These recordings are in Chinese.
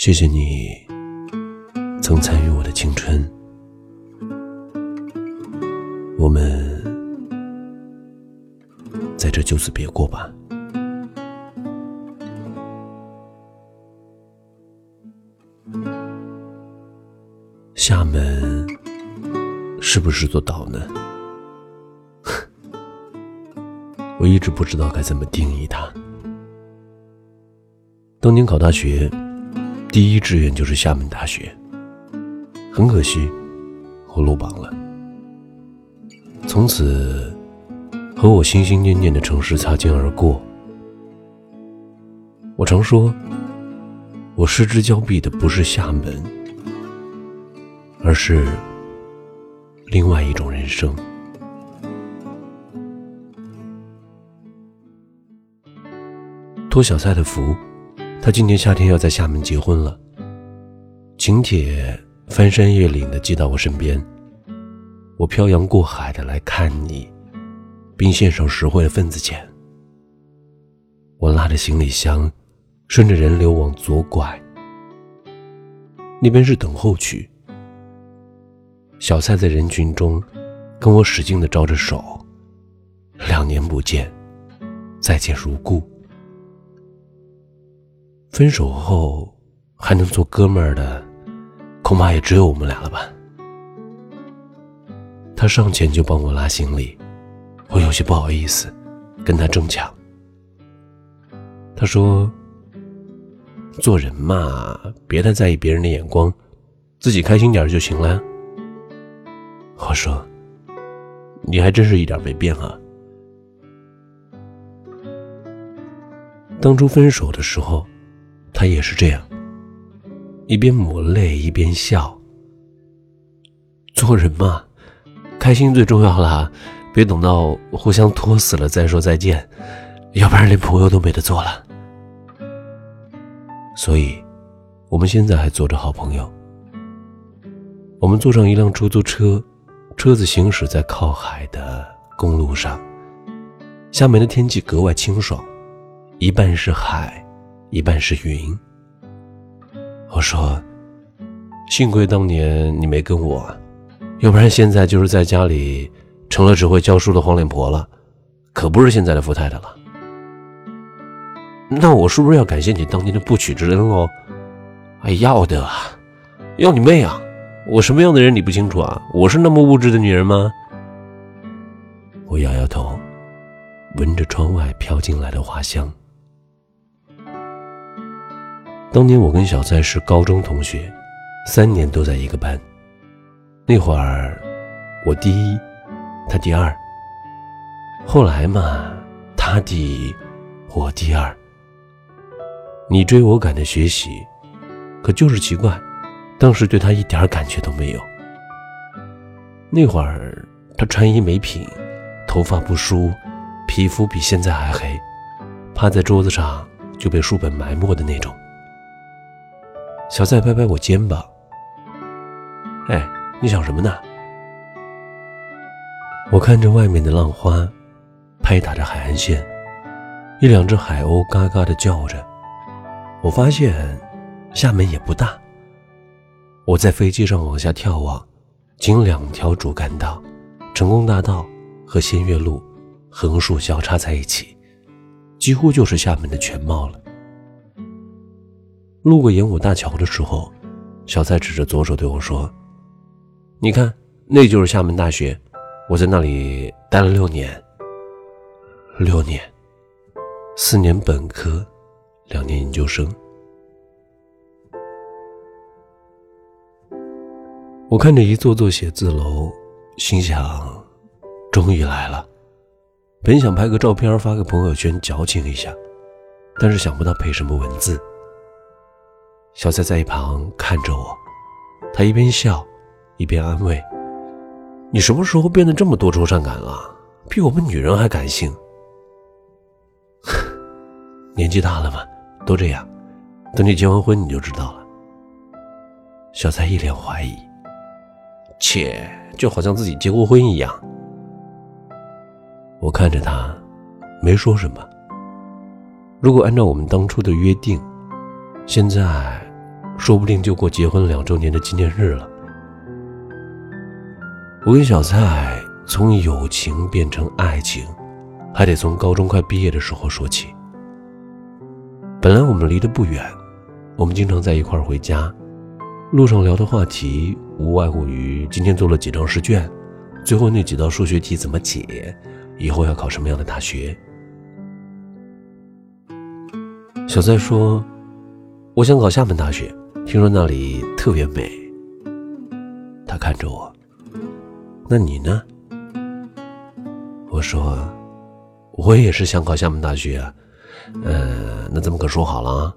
谢谢你曾参与我的青春，我们在这就此别过吧。厦门是不是座岛呢？我一直不知道该怎么定义它。当年考大学，第一志愿就是厦门大学。很可惜，我落榜了。从此，和我心心念念的城市擦肩而过。我常说，我失之交臂的不是厦门，而是另外一种人生。托小蔡的福。他今年夏天要在厦门结婚了，请帖翻山越岭的寄到我身边，我漂洋过海的来看你，并献上实惠的份子钱。我拉着行李箱，顺着人流往左拐，那边是等候区。小蔡在人群中跟我使劲的招着手，两年不见，再见如故。分手后还能做哥们儿的，恐怕也只有我们俩了吧。他上前就帮我拉行李，我有些不好意思，跟他争抢。他说：“做人嘛，别太在意别人的眼光，自己开心点就行了。”我说：“你还真是一点没变啊。”当初分手的时候。他也是这样，一边抹泪一边笑。做人嘛，开心最重要啦，别等到互相拖死了再说再见，要不然连朋友都没得做了。所以，我们现在还做着好朋友。我们坐上一辆出租车，车子行驶在靠海的公路上。厦门的天气格外清爽，一半是海。一半是云。我说：“幸亏当年你没跟我，要不然现在就是在家里成了只会教书的黄脸婆了，可不是现在的富太太了。”那我是不是要感谢你当年的不娶之恩哦？哎，要的，要你妹啊！我什么样的人你不清楚啊？我是那么物质的女人吗？我摇摇头，闻着窗外飘进来的花香。当年我跟小蔡是高中同学，三年都在一个班。那会儿，我第一，他第二。后来嘛，他第一，我第二。你追我赶的学习，可就是奇怪，当时对他一点感觉都没有。那会儿他穿衣没品，头发不梳，皮肤比现在还黑，趴在桌子上就被书本埋没的那种。小蔡拍拍我肩膀：“哎，你想什么呢？”我看着外面的浪花，拍打着海岸线，一两只海鸥嘎嘎的叫着。我发现厦门也不大。我在飞机上往下眺望，仅两条主干道，成功大道和仙岳路横竖交叉在一起，几乎就是厦门的全貌了。路过演武大桥的时候，小蔡指着左手对我说：“你看，那就是厦门大学，我在那里待了六年。六年，四年本科，两年研究生。”我看着一座座写字楼，心想：“终于来了。”本想拍个照片发个朋友圈矫情一下，但是想不到配什么文字。小蔡在一旁看着我，他一边笑，一边安慰：“你什么时候变得这么多愁善感了？比我们女人还感性。年纪大了嘛，都这样。等你结完婚，你就知道了。”小蔡一脸怀疑，切，就好像自己结过婚一样。我看着他，没说什么。如果按照我们当初的约定，现在。说不定就过结婚两周年的纪念日了。我跟小蔡从友情变成爱情，还得从高中快毕业的时候说起。本来我们离得不远，我们经常在一块儿回家，路上聊的话题无外乎于今天做了几张试卷，最后那几道数学题怎么解，以后要考什么样的大学。小蔡说：“我想考厦门大学，听说那里特别美。”他看着我。那你呢？我说，我也是想考厦门大学啊。呃，那咱们可说好了啊。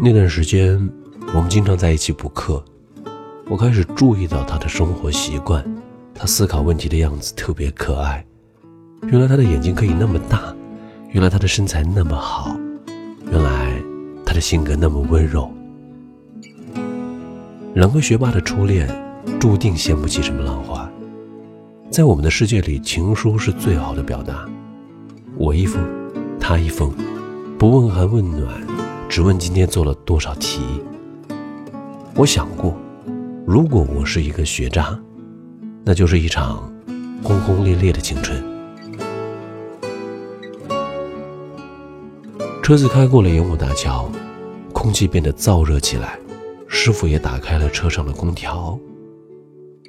那段时间，我们经常在一起补课，我开始注意到他的生活习惯，他思考问题的样子特别可爱。原来他的眼睛可以那么大，原来他的身材那么好，原来他的性格那么温柔。两个学霸的初恋。注定掀不起什么浪花。在我们的世界里，情书是最好的表达。我一封，他一封，不问寒问暖，只问今天做了多少题。我想过，如果我是一个学渣，那就是一场轰轰烈烈的青春。车子开过了烟雾大桥，空气变得燥热起来，师傅也打开了车上的空调。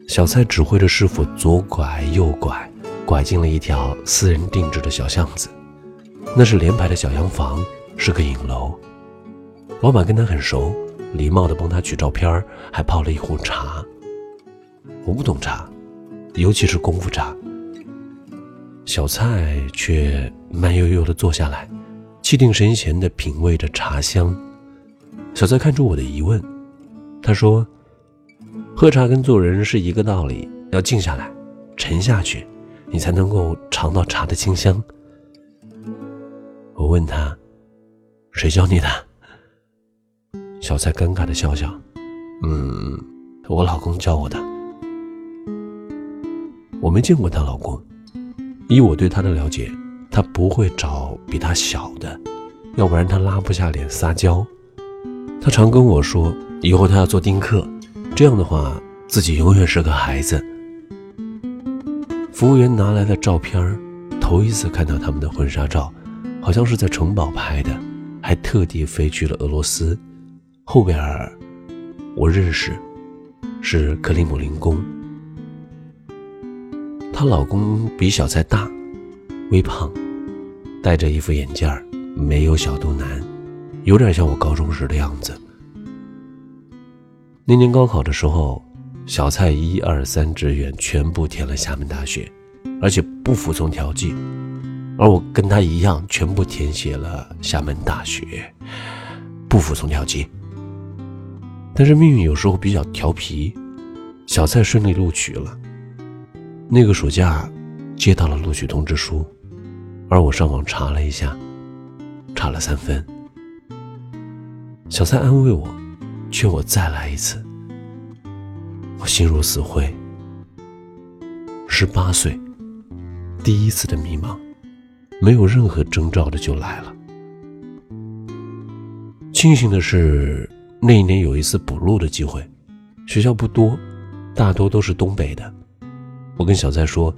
小蔡指挥着师傅左拐右拐，拐进了一条私人定制的小巷子，那是连排的小洋房，是个影楼。老板跟他很熟，礼貌地帮他取照片，还泡了一壶茶。我不懂茶，尤其是功夫茶。小蔡却慢悠悠地坐下来，气定神闲地品味着茶香。小蔡看出我的疑问，他说。喝茶跟做人是一个道理，要静下来，沉下去，你才能够尝到茶的清香。我问他：“谁教你的？”小蔡尴尬的笑笑：“嗯，我老公教我的。我没见过她老公，以我对她的了解，她不会找比她小的，要不然她拉不下脸撒娇。她常跟我说，以后她要做丁克。”这样的话，自己永远是个孩子。服务员拿来了照片，头一次看到他们的婚纱照，好像是在城堡拍的，还特地飞去了俄罗斯。后边儿我认识，是克里姆林宫。她老公比小蔡大，微胖，戴着一副眼镜没有小肚腩，有点像我高中时的样子。那年高考的时候，小蔡一二三志愿全部填了厦门大学，而且不服从调剂，而我跟他一样，全部填写了厦门大学，不服从调剂。但是命运有时候比较调皮，小蔡顺利录取了。那个暑假，接到了录取通知书，而我上网查了一下，差了三分。小蔡安慰我。劝我再来一次，我心如死灰。十八岁，第一次的迷茫，没有任何征兆的就来了。庆幸的是，那一年有一次补录的机会，学校不多，大多都是东北的。我跟小蔡说，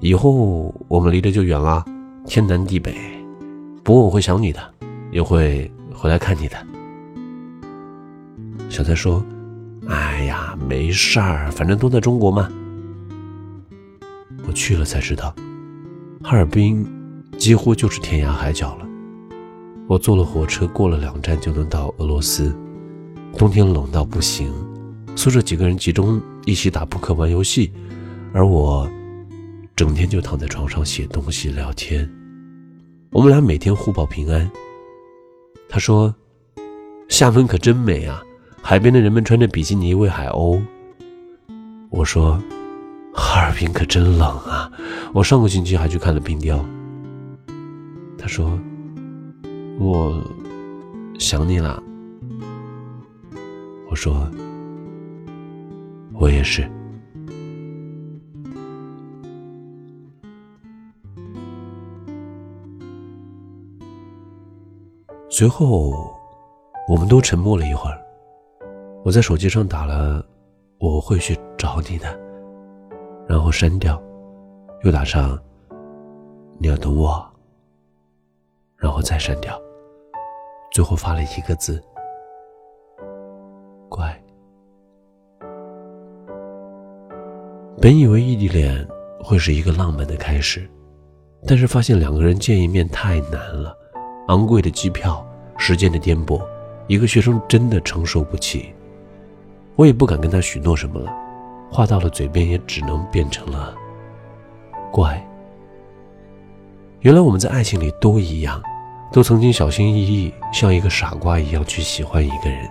以后我们离得就远了，天南地北。不过我会想你的，也会回来看你的。小蔡说：“哎呀，没事儿，反正都在中国嘛。”我去了才知道，哈尔滨几乎就是天涯海角了。我坐了火车，过了两站就能到俄罗斯。冬天冷到不行，宿舍几个人集中一起打扑克、玩游戏，而我整天就躺在床上写东西、聊天。我们俩每天互报平安。他说：“厦门可真美啊。”海边的人们穿着比基尼喂海鸥。我说：“哈尔滨可真冷啊！”我上个星期还去看了冰雕。他说：“我想你了。”我说：“我也是。”随后。我们都沉默了一会儿。我在手机上打了“我会去找你的”，然后删掉，又打上“你要等我”，然后再删掉，最后发了一个字：“乖。”本以为异地恋会是一个浪漫的开始，但是发现两个人见一面太难了，昂贵的机票，时间的颠簸，一个学生真的承受不起。我也不敢跟他许诺什么了，话到了嘴边也只能变成了乖。原来我们在爱情里都一样，都曾经小心翼翼，像一个傻瓜一样去喜欢一个人。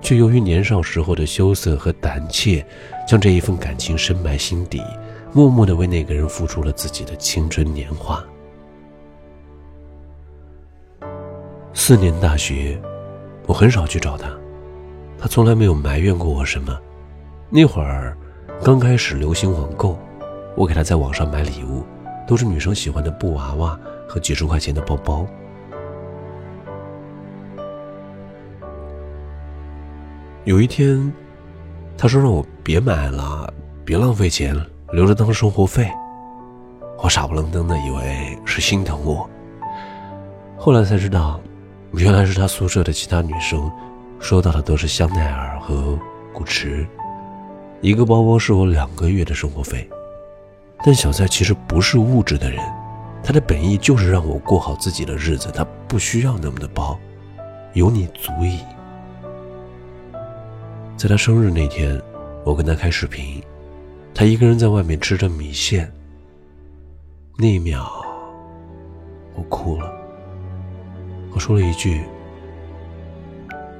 却由于年少时候的羞涩和胆怯，将这一份感情深埋心底，默默地为那个人付出了自己的青春年华。四年大学，我很少去找他，他从来没有埋怨过我什么。那会儿，刚开始流行网购，我给他在网上买礼物，都是女生喜欢的布娃娃和几十块钱的包包。有一天，他说让我别买了，别浪费钱，留着当生活费。我傻不愣登的以为是心疼我，后来才知道，原来是他宿舍的其他女生收到的都是香奈儿和古驰，一个包包是我两个月的生活费。但小蔡其实不是物质的人，他的本意就是让我过好自己的日子，他不需要那么的包，有你足矣。在他生日那天，我跟他开视频，他一个人在外面吃着米线。那一秒，我哭了。我说了一句：“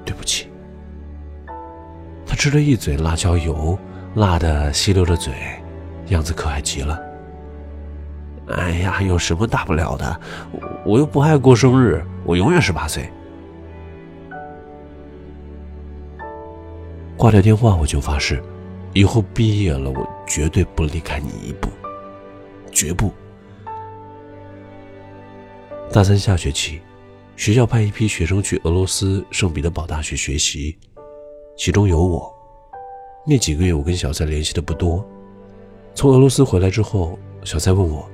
对不起。”他吃了一嘴辣椒油，辣的吸溜着嘴，样子可爱极了。哎呀，有什么大不了的？我又不爱过生日，我永远十八岁。挂掉电话，我就发誓，以后毕业了，我绝对不离开你一步，绝不。大三下学期，学校派一批学生去俄罗斯圣彼得堡大学学习，其中有我。那几个月，我跟小蔡联系的不多。从俄罗斯回来之后，小蔡问我：“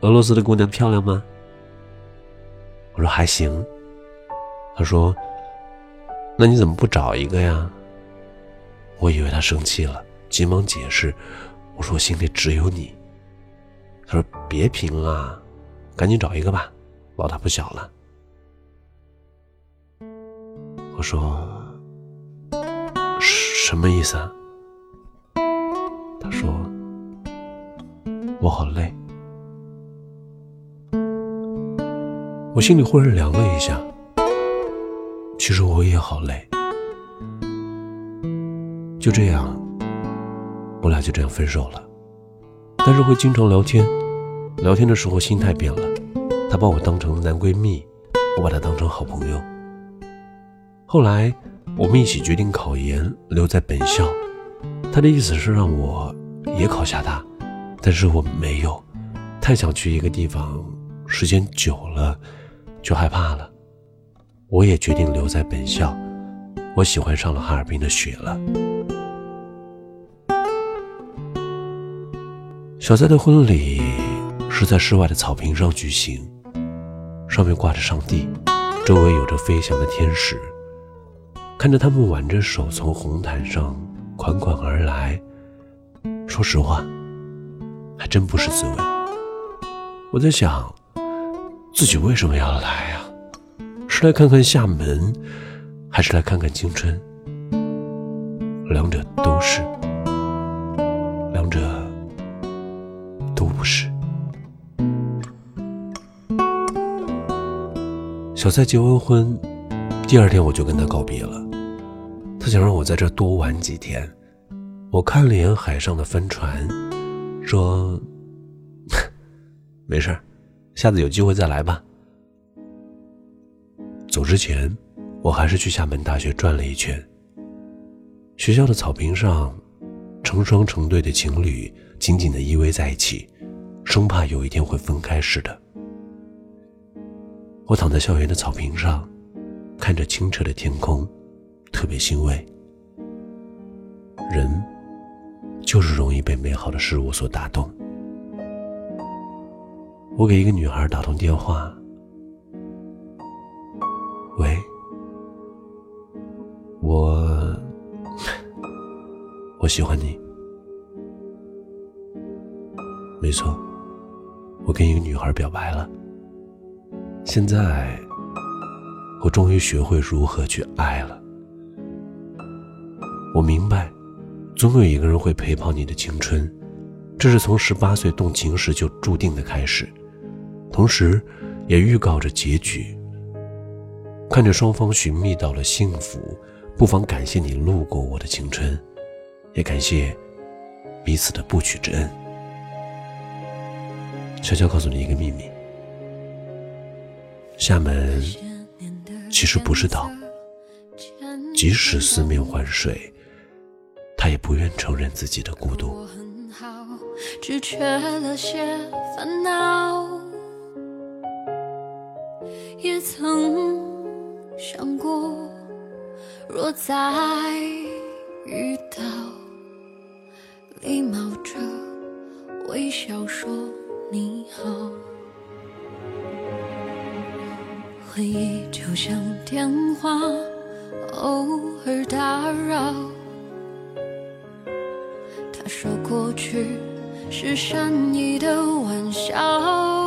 俄罗斯的姑娘漂亮吗？”我说：“还行。”他说：“那你怎么不找一个呀？”我以为他生气了，急忙解释：“我说我心里只有你。”他说：“别贫了，赶紧找一个吧，老大不小了。”我说：“什么意思啊？”他说：“我好累。”我心里忽然凉了一下。其实我也好累。就这样，我俩就这样分手了。但是会经常聊天，聊天的时候心态变了。她把我当成男闺蜜，我把她当成好朋友。后来我们一起决定考研，留在本校。他的意思是让我也考下她，但是我没有，太想去一个地方，时间久了就害怕了。我也决定留在本校。我喜欢上了哈尔滨的雪了。小蔡的婚礼是在室外的草坪上举行，上面挂着上帝，周围有着飞翔的天使。看着他们挽着手从红毯上款款而来，说实话，还真不是滋味。我在想，自己为什么要来呀？是来看看厦门？还是来看看青春，两者都是，两者都不是。小蔡结完婚，第二天我就跟他告别了。想让我在这多玩几天。我看了眼海上的帆船，说：“ 没事下次有机会再来吧。”走之前。我还是去厦门大学转了一圈。学校的草坪上，成双成对的情侣紧紧地依偎在一起，生怕有一天会分开似的。我躺在校园的草坪上，看着清澈的天空，特别欣慰。人就是容易被美好的事物所打动。我给一个女孩打通电话，喂，我我喜欢你，没错，我跟一个女孩表白了。现在，我终于学会如何去爱了。我明白，总有一个人会陪跑你的青春，这是从十八岁动情时就注定的开始，同时，也预告着结局。看着双方寻觅到了幸福，不妨感谢你路过我的青春，也感谢彼此的不娶之恩。悄悄告诉你一个秘密。厦门其实不是岛，即使四面环水，他也不愿承认自己的孤独。我很好只缺了些烦恼，也曾想过，若再遇到，礼貌着微笑说你好。回忆就像电话，偶尔打扰。过去是善意的玩笑。